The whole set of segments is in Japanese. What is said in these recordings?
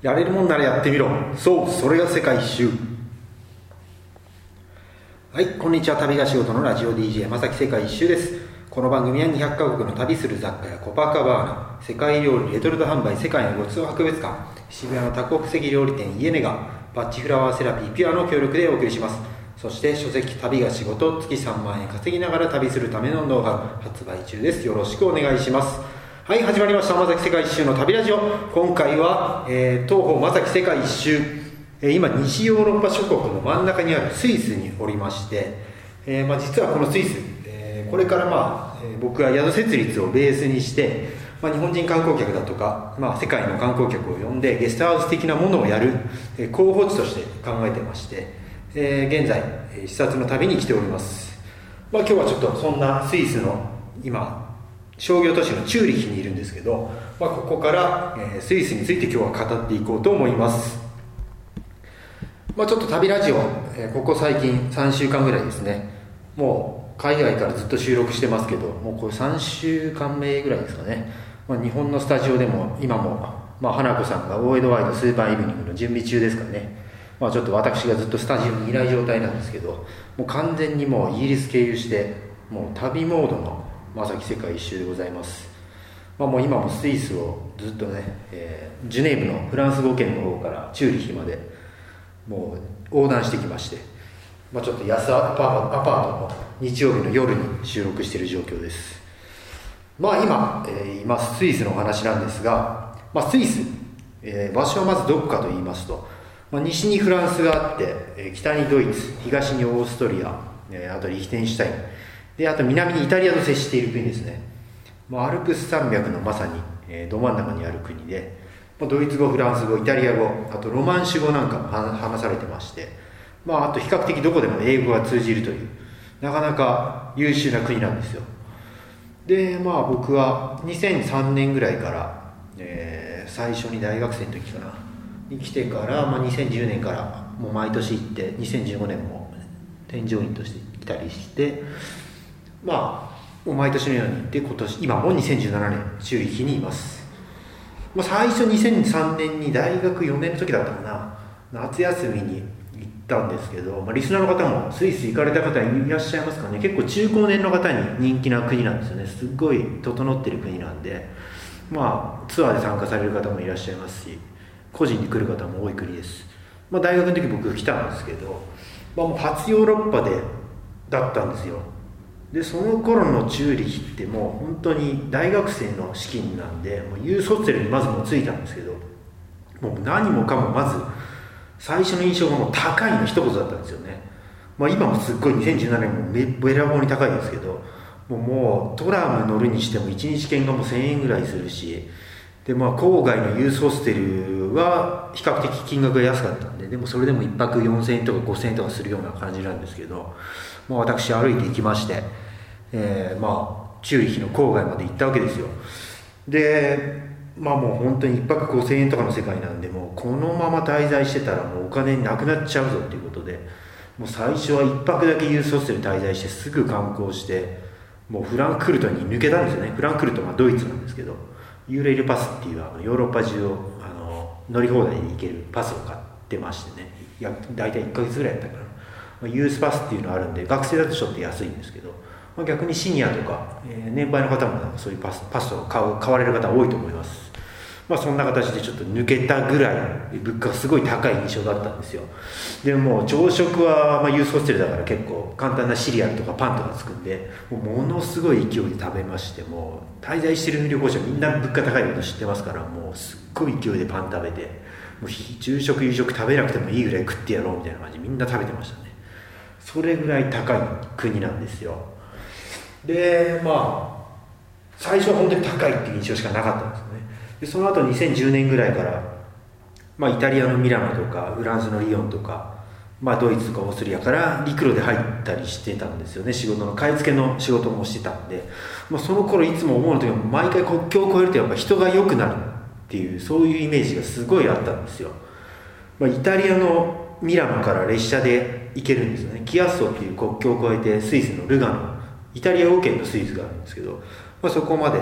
やれるもんならやってみろ。そうそれが世界一周。はいこんにちは。旅が仕事のラジオ DJ まさき世界一周です。この番組は200カ国の旅する雑貨やコパカバーナ世界料理レトルト販売世界のごちそう博物館渋谷の多国籍料理店イエネガバッチフラワーセラピーピュアの協力でお送りします。そして書籍旅が仕事月3万円稼ぎながら旅するためのノウハウ発売中です。よろしくお願いします。はい始まりました。山崎世界一周の旅ラジオ。今回は、えー、東方まさき世界一周、えー、今西ヨーロッパ諸国の真ん中にあるスイスにおりまして、えーまあ、実はこのスイス、え、これからまあ、え、僕は宿設立をベースにしてまあ、日本人観光客だとか、まあ、世界の観光客を呼んでゲストハウス的なものをやる、え、候補地として考えてまして、え、現在視察の旅に来ております、まあ、今日はちょっとそんなスイスの今商業都市のチューリヒにいるんですけど、まあ、ここから、えー、スイスについて今日は語っていこうと思います、まあ、ちょっと旅ラジオ、えー、ここ最近3週間ぐらいですね。もう海外からずっと収録してますけどもうこれ3週間目ぐらいですかね、まあ、日本のスタジオでも今も、まあ、花子さんが大江戸ワイドスーパーイブニングの準備中ですかね。まあ、ちょっと私がずっとスタジオにいない状態なんですけどもう完全にもうイギリス経由してもう旅モードのまさき世界一周でございます、まあ、もう今もスイスをずっとね、えー、ジュネーブのフランス語圏の方からチューリヒまでもう横断してきまして、まあ、ちょっと安アパアパートの日曜日の夜に収録している状況です。まあ今、えー、今スイスのお話なんですが、まあ、スイス、えー、場所はまずどこかと言いますとまあ、西にフランスがあって、え北にドイツ東にオーストリア、えあとリヒテンシュタイン。であと南にイタリアと接している国ですね、まあ、アルプス山脈のまさに、えど真ん中にある国で、ま、ドイツ語フランス語イタリア語あとロマンシュ語なんかも話されてまして、まあ、あと比較的どこでも英語が通じるというなかなか優秀な国なんですよ。でまあ僕は2003年ぐらいから、えー、最初に大学生の時かなに来てから、まあ、2010年からもう毎年行って2015年も添乗員として来たりしてまあ毎年のように行って今年今も2017年中域にいます、まあ、最初2003年に大学4年の時だったかな。夏休みに行ったんですけど、まあ、リスナーの方もスイス行かれた方いらっしゃいますかね。結構中高年の方に人気な国なんですよね。すっごい整ってる国なんで。まあツアーで参加される方もいらっしゃいますし個人で来る方も多い国です、まあ、大学の時僕来たんですけど、まあ、もう初ヨーロッパでだったんですよ。でその頃のチューリヒってもう本当に大学生の資金なんでもうユーソッツェルにまずもついたんですけどもう何もかもまず最初の印象がもう高いの一言だったんですよね、まあ、今もすっごい2017年もべらぼうに高いんですけどもうもうトラム乗るにしても1日券がもう1000円ぐらいするしでまあ郊外のユースホステルは比較的金額が安かったんででもそれでも1泊4000円とか5000円とかするような感じなんですけど、まあ、私歩いて行きまして、えー、まあチューリヒの郊外まで行ったわけですよ。でまあもう本当に1泊5000円とかの世界なんでもうこのまま滞在してたらもうお金なくなっちゃうぞっていうことでもう最初は1泊だけユースホステル滞在してすぐ観光してもうフランクフルトに抜けたんですよね。フランクフルトはドイツなんですけど。ユーレイルパスっていうあのヨーロッパ中をあの乗り放題に行けるパスを買ってましてね。や大体1ヶ月ぐらいやったから、まあ、ユースパスっていうのがあるんで学生だとちょっと安いんですけど、まあ、逆にシニアとか、えー、年配の方もなんかそういうパスパスを買う買われる方多いと思います。まあ、そんな形でちょっと抜けたぐらい物価がすごい高い印象だったんですよ。でも朝食は、まあ、ユースホステルだから結構簡単なシリアルとかパンとかつくんでもうものすごい勢いで食べましてもう滞在してる旅行者みんな物価高いこと知ってますからもうすっごい勢いでパン食べてもう昼食夕食食べなくてもいいぐらい食ってやろうみたいな感じでみんな食べてましたね。それぐらい高い国なんですよ。でまあ最初は本当に高いっていう印象しかなかったんです。でその後2010年ぐらいから、まあ、イタリアのミラノとかフランスのリヨンとか、まあ、ドイツとかオーストリアから陸路で入ったりしてたんですよね。仕事の買い付けの仕事もしてたんで、まあ、その頃いつも思うの時は毎回国境を越えるとやっぱ人が良くなるっていうそういうイメージがすごいあったんですよ、まあ、イタリアのミラノから列車で行けるんですよね。キアッソっていう国境を越えてスイスのルガノイタリア語圏のスイスがあるんですけど、まあ、そこまで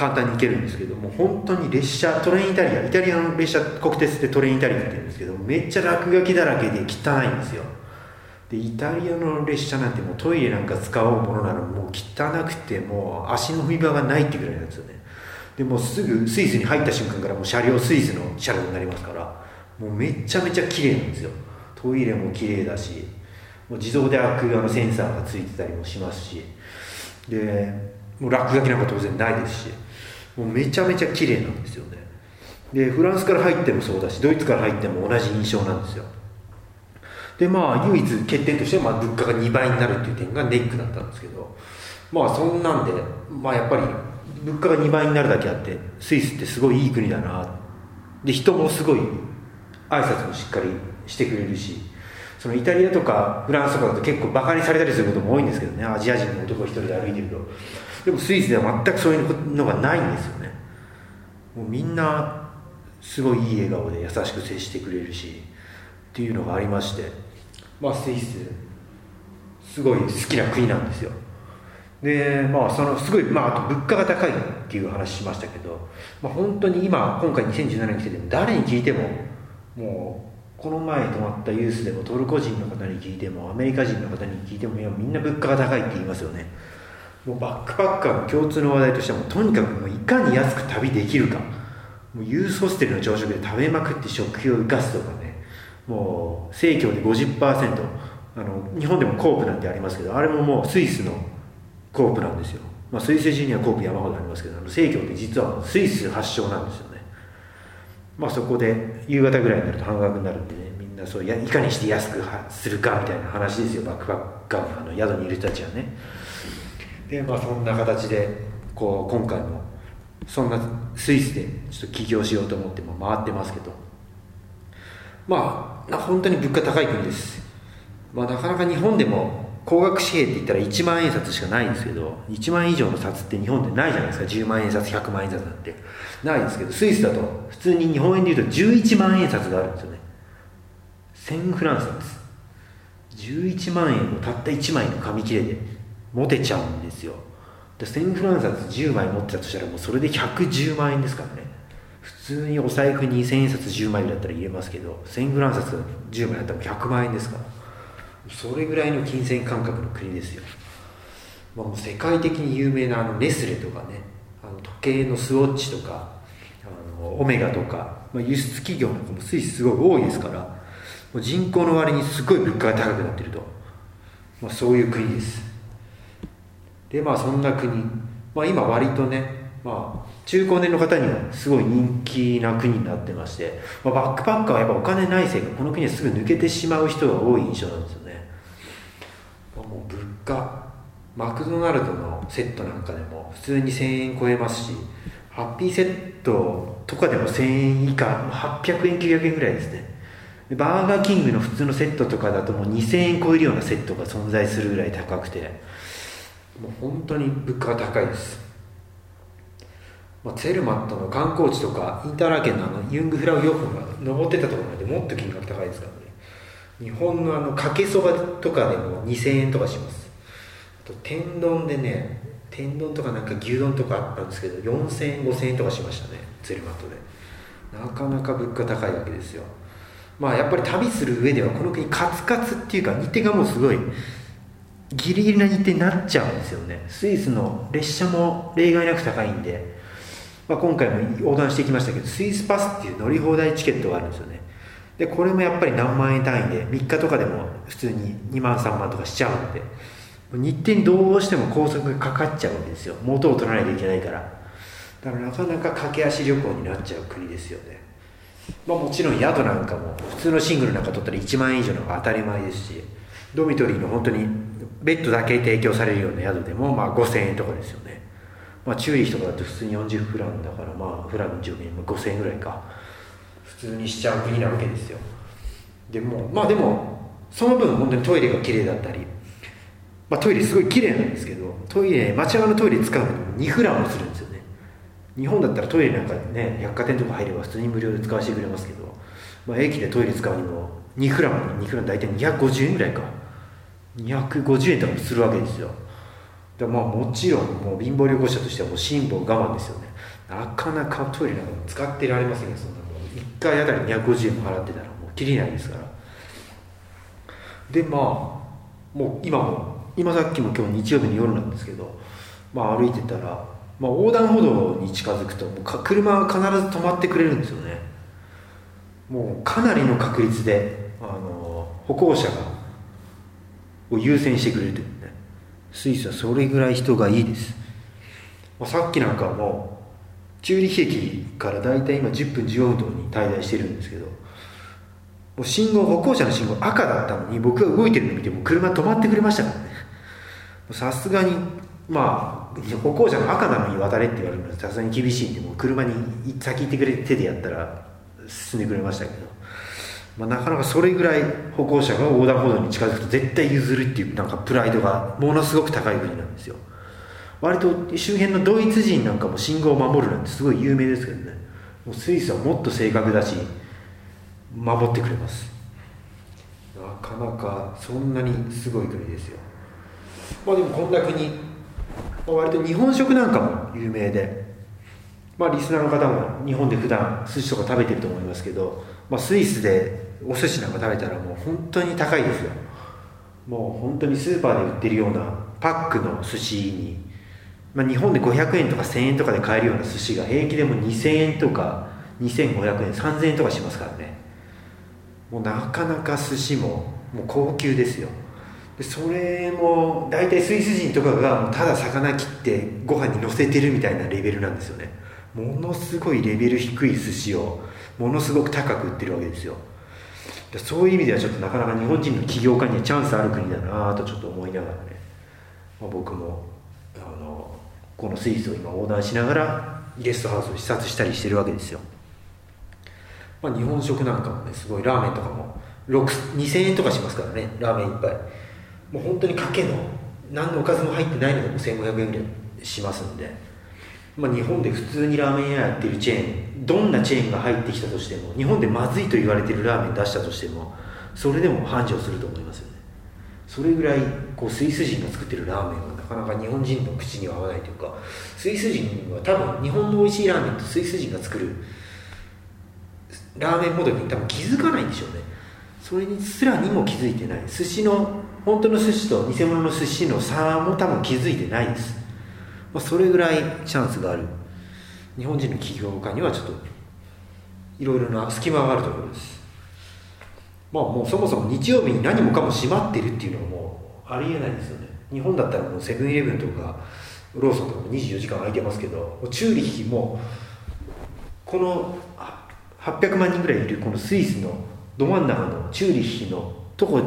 簡単に行けるんですけども本当に列車トレインイタリアイタリアの列車国鉄でトレインイタリアって言うんですけどめっちゃ落書きだらけで汚いんですよ。でイタリアの列車なんてもうトイレなんか使おうものならもう汚くてもう足の踏み場がないってぐらいなんですよね。でもすぐスイスに入った瞬間からもう車両スイスの車両になりますからもうめちゃめちゃ綺麗なんですよ。トイレも綺麗だしもう自動で開くあのセンサーがついてたりもしますし。でもう落書きなんか当然ないですしもうめちゃめちゃ綺麗なんですよね。でフランスから入ってもそうだしドイツから入っても同じ印象なんですよ。でまあ唯一欠点としてはまあ物価が2倍になるっていう点がネックだったんですけどまあそんなんでまあやっぱり物価が2倍になるだけあってスイスってすごいいい国だな。で人もすごい挨拶もしっかりしてくれるしそのイタリアとかフランスとかだと結構バカにされたりすることも多いんですけどね。アジア人の男一人で歩いてると。でもスイスでは全くそういうのがないんですよね。もうみんなすごいいい笑顔で優しく接してくれるしっていうのがありまして。まあスイスすごい好きな国なんですよ。でまあそのすごいまああと物価が高いっていう話しましたけど、まあ、本当に今今回2017年来てても誰に聞いてももうこの前泊まったユースでもトルコ人の方に聞いてもアメリカ人の方に聞いてもいやみんな物価が高いって言いますよね。もうバックパッカーの共通の話題としてはもとにかくもういかに安く旅できるか。もうユースホステルの朝食で食べまくって食費を生かすとかね。もう生協で50%あの日本でもコープなんてありますけどあれももうスイスのコープなんですよ、まあ、スイス人にはコープ山ほどありますけどあの生協って実はスイス発祥なんですよね。まあそこで夕方ぐらいになると半額になるんでねみんなそうやいかにして安くするかみたいな話ですよ。バックパッカーのあの宿にいる人たちはね。でまあそんな形でこう今回もそんなスイスでちょっと起業しようと思って回ってますけど。まあ本当に物価高い国です、まあ、なかなか日本でも高額紙幣って言ったら1万円札しかないんですけど1万円以上の札って日本でないじゃないですか。10万円札100万円札なんて。ないですけどスイスだと普通に日本円でいうと11万円札があるんですよね。1000フランスなんです。11万円をたった1枚の紙切れで。持てちゃうんですよ。で1000フランス札10枚持ってたとしたらもうそれで110万円ですからね。普通にお財布に1000円札10枚だったら入れますけど1000フランス札10枚だったら100万円ですから。それぐらいの金銭感覚の国ですよ、まあ、もう世界的に有名なあのネスレとかねあの時計のスウォッチとかあのオメガとか、まあ、輸出企業なんかもスイスすごい多いですからもう人口の割にすごい物価が高くなってると、まあ、そういう国です。でまあそんな国、まあ、今割とねまあ中高年の方にはすごい人気な国になってまして、まあ、バックパッカーはやっぱお金ないせいかこの国はすぐ抜けてしまう人が多い印象なんですよね、まあ、もう物価マクドナルドのセットなんかでも普通に1000円超えますしハッピーセットとかでも1000円以下800円900円ぐらいですね。バーガーキングの普通のセットとかだともう2000円超えるようなセットが存在するぐらい高くて。もう本当に物価が高いです。まあ、ツェルマットの観光地とかインターラーケンのあのユングフラウヨーが登ってたところまでもっと金額高いですからね。日本のあのかけそばとかでも2000円とかします。あと天丼でね天丼とかなんか牛丼とかあったんですけど4000円5000円とかしましたねツェルマットで。なかなか物価高いわけですよ。まあやっぱり旅する上ではこの国カツカツっていうか日程がもうすごいギリギリな日程になっちゃうんですよね。スイスの列車も例外なく高いんで。まあ、今回も横断してきましたけどスイスパスっていう乗り放題チケットがあるんですよね。でこれもやっぱり何万円単位で3日とかでも普通に2万3万とかしちゃうので。日程にどうしても高速がかかっちゃうわけですよ。元を取らないといけないから。だからなかなか駆け足旅行になっちゃう国ですよね。まあもちろん宿なんかも普通のシングルなんか取ったら1万円以上の方が当たり前ですしドミトリーの本当にベッドだけ提供されるような宿でもまあ5000円とかですよね。まあ、チューリッヒとかだと普通に40フランだからまあフランの上限5000円ぐらいか。普通にしちゃう国なわけですよ。でもまあでもその分本当にトイレが綺麗だったり、まあ、トイレすごい綺麗なんですけどトイレ町側のトイレ使うのに2フランもするんですよね。日本だったらトイレなんかね百貨店とか入れば普通に無料で使わせてくれますけど、まあ、駅でトイレ使うにも2フラン2フラン大体250円ぐらいか。250円とかもするわけですよ。でまあもちろんもう貧乏旅行者としてはもう辛抱我慢ですよね。なかなかトイレなんか使ってられませんよそんなもう1回あたり250円も払ってたらもう切りないですから。でまあもう今も今さっきも今日日曜日の夜なんですけど、まあ、歩いてたら、まあ、横断歩道に近づくともうか車は必ず止まってくれるんですよね。もうかなりの確率であの歩行者がを優先してくれるというねスイスはそれぐらい人がいいです、ま、さっきなんかもうチューリヒ駅から大体今10分15分に滞在してるんですけどもう信号歩行者の信号赤だったのに僕が動いてるの見ても車止まってくれましたからね。さすがにまあ歩行者の赤なのに渡れって言われるのはさすがに厳しいんでもう車に先行ってくれ手でやったら進んでくれましたけど、まあ、なかなかそれぐらい歩行者が横断歩道に近づくと絶対譲るっていうなんかプライドがものすごく高い国なんですよ。割と周辺のドイツ人なんかも信号を守るなんてすごい有名ですけどね。もうスイスはもっと正確だし守ってくれます。なかなかそんなにすごい国ですよ。まあでもこんな国、まあ、割と日本食なんかも有名でまあリスナーの方も日本で普段寿司とか食べてると思いますけど、まあ、スイスでお寿司なんか食べたらもう本当に高いですよ。もう本当にスーパーで売ってるようなパックの寿司に、まあ、日本で500円とか1000円とかで買えるような寿司が平気でも2000円とか2500円3000円とかしますからね。もうなかなか寿司ももう高級ですよ。でそれも大体スイス人とかがただ魚切ってご飯にのせてるみたいなレベルなんですよね。ものすごいレベル低い寿司をものすごく高く売ってるわけですよ。そういう意味ではちょっとなかなか日本人の起業家にはチャンスある国だなとちょっと思いながらね、まあ、僕もあのこのスイスを今横断しながらゲストハウスを視察したりしてるわけですよ。まあ、日本食なんかもねすごいラーメンとかも2000円とかしますからねラーメン1杯。もう本当にかけの何のおかずも入ってないのでも1500円ぐらいしますんで、まあ、日本で普通にラーメン屋やってるチェーンどんなチェーンが入ってきたとしても日本でまずいと言われてるラーメン出したとしてもそれでも繁盛すると思いますよね。それぐらいこうスイス人が作ってるラーメンはなかなか日本人の口には合わないというかスイス人は多分日本の美味しいラーメンとスイス人が作るラーメンモデルに多分気づかないんでしょうね。それにすらにも気づいてない。寿司の本当の寿司と偽物の寿司の差も多分気づいてないです、まあ、それぐらいチャンスがある。日本人の起業家にはちょっといろいろな隙間があるところです。まあもうそもそも日曜日に何もかも閉まってるっていうのはもうありえないですよね。日本だったらもうセブンイレブンとかローソンとかも24時間空いてますけどチューリッヒもこの800万人ぐらいいるこのスイスのど真ん中のチューリッヒのとこ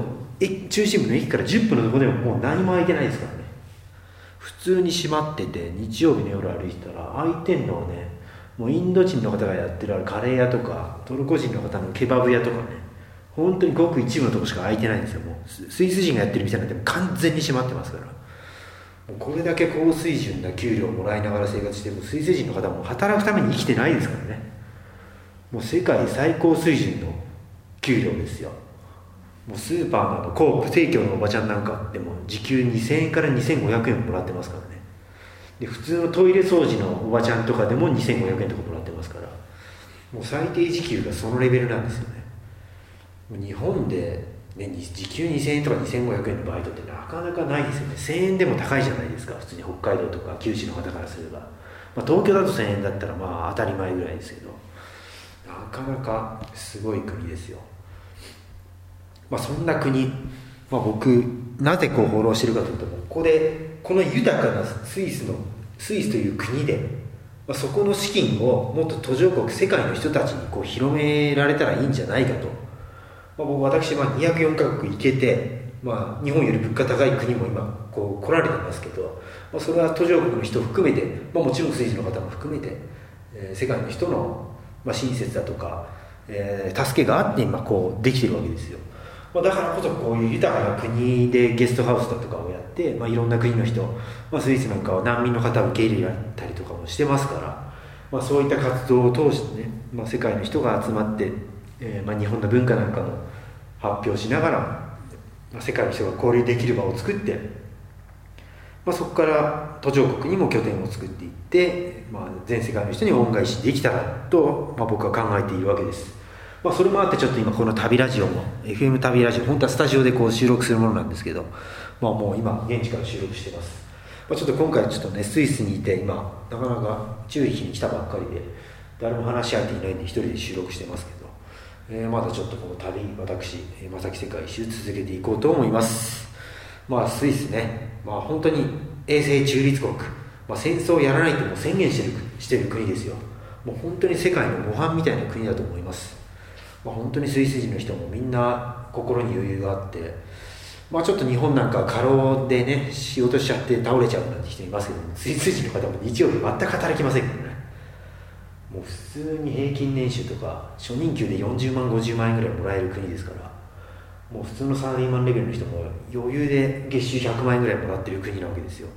中心部の駅から10分のとこでももう何も空いてないですからね。普通に閉まってて日曜日の夜歩いてたら空いてんのはねもうインド人の方がやってるカレー屋とかトルコ人の方のケバブ屋とかね本当にごく一部のとこしか空いてないんですよ。もうスイス人がやってる店なんて完全に閉まってますから。もうこれだけ高水準な給料をもらいながら生活してもスイス人の方も働くために生きてないですからね。もう世界最高水準の給料ですよ。もうスーパーのコープ提供のおばちゃんなんかでも時給2000円から2500円もらってますからね。で普通のトイレ掃除のおばちゃんとかでも2500円とかもらってますからもう最低時給がそのレベルなんですよね。日本で、ね、時給2000円とか2500円のバイトってなかなかないですよね。1000円でも高いじゃないですか普通に北海道とか九州の方からすれば、まあ、東京だと1000円だったらまあ当たり前ぐらいですけどなかなかすごい国ですよ。まあ、そんな国、まあ、僕なぜこうフォローしてるかというとここでこの豊かなスイスのスイスという国で、まあ、そこの資金をもっと途上国世界の人たちにこう広められたらいいんじゃないかと、まあ、僕私は204カ国行けて、まあ、日本より物価高い国も今こう来られてますけど、まあ、それは途上国の人含めて、まあ、もちろんスイスの方も含めて、えー、世界の人の、まあ、親切だとか、えー、助けがあって今こうできてるわけですよ。まあ、だからこそこういう豊かな国でゲストハウスだとかをやって、まあ、いろんな国の人、まあ、スイスなんかは難民の方を受け入れたりとかもしてますから、まあ、そういった活動を通してね、まあ、世界の人が集まって、えーまあ、日本の文化なんかも発表しながら、まあ、世界の人が交流できる場を作ってまあ、そこから途上国にも拠点を作っていって、まあ、全世界の人に恩返しできたらと、まあ、僕は考えているわけです、まあ、それもあってちょっと今この旅ラジオも FM 旅ラジオ本当はスタジオでこう収録するものなんですけど、まあ、もう今現地から収録してます、まあ、ちょっと今回ちょっとねスイスにいて今なかなかチューリッヒに来たばっかりで誰も話し相手いないんで一人で収録してますけど、えー、まだちょっとこの旅私正木世界一周続けていこうと思います。まあスイスね、まあ、本当に永世中立国、まあ、戦争をやらないとも宣言してるしてる国ですよ。もう本当に世界の模範みたいな国だと思います、まあ、本当にスイス人の人もみんな心に余裕があってまあちょっと日本なんか過労でね仕事しちゃって倒れちゃうなんて人いますけどスイス人の方も日曜日全く働きませんからね。もう普通に平均年収とか初任給で40万50万円ぐらいもらえる国ですからもう普通のサラリーマンレベルの人も余裕で月収100万円ぐらいもらってる国なわけですよ。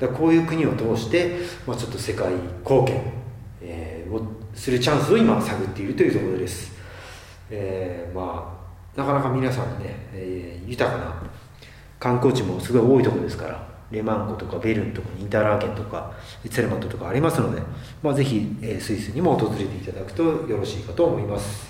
だこういう国を通して、まあ、ちょっと世界貢献、えー、をするチャンスを今探っているというところです、えー、まあなかなか皆さんね、えー、豊かな観光地もすごい多いところですからレマンコとかベルンとかインターラーケンとかツェルマットとかありますので、まあ、ぜひ、えー、スイスにも訪れていただくとよろしいかと思います。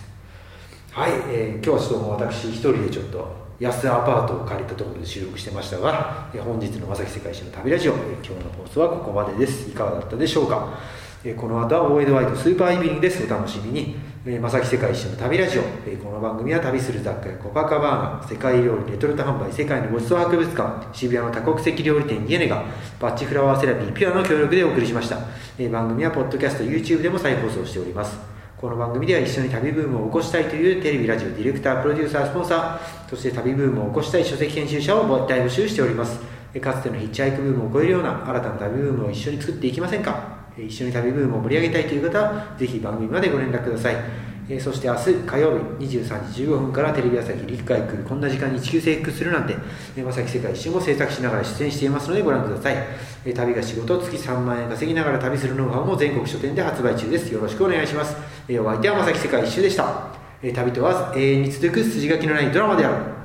はい、えー、今日はちょっと私一人でちょっと安アパートを借りたところで収録してましたが、えー、本日の正木世界史の旅ラジオ、今日の放送はここまでです。いかがだったでしょうか、えー、この後はオーエドワイドスーパーイビングです。お楽しみに。え正木世界一周の旅ラジオ、えこの番組は旅する雑貨やコパカバーナ世界料理レトルト販売世界のごちそう博物館渋谷の多国籍料理店イエネガバッチフラワーセラピーピュアの協力でお送りしました、え番組はポッドキャスト YouTube でも再放送しております。この番組では一緒に旅ブームを起こしたいというテレビラジオディレクタープロデューサースポンサーそして旅ブームを起こしたい書籍編集者を大募集しております。かつてのヒッチハイクブームを超えるような新たな旅ブームを一緒に作っていきませんか？一緒に旅ブームを盛り上げたいという方はぜひ番組までご連絡ください。えそして明日火曜日23時15分からテレビ朝日陸海空こんな時間に地球征服するなんて、えまさき世界一周も制作しながら出演していますのでご覧ください、え旅が仕事月3万円稼ぎながら旅するノウハウも全国書店で発売中です。よろしくお願いします、えお相手はまさき世界一周でした、え旅とは永遠に続く筋書きのないドラマである。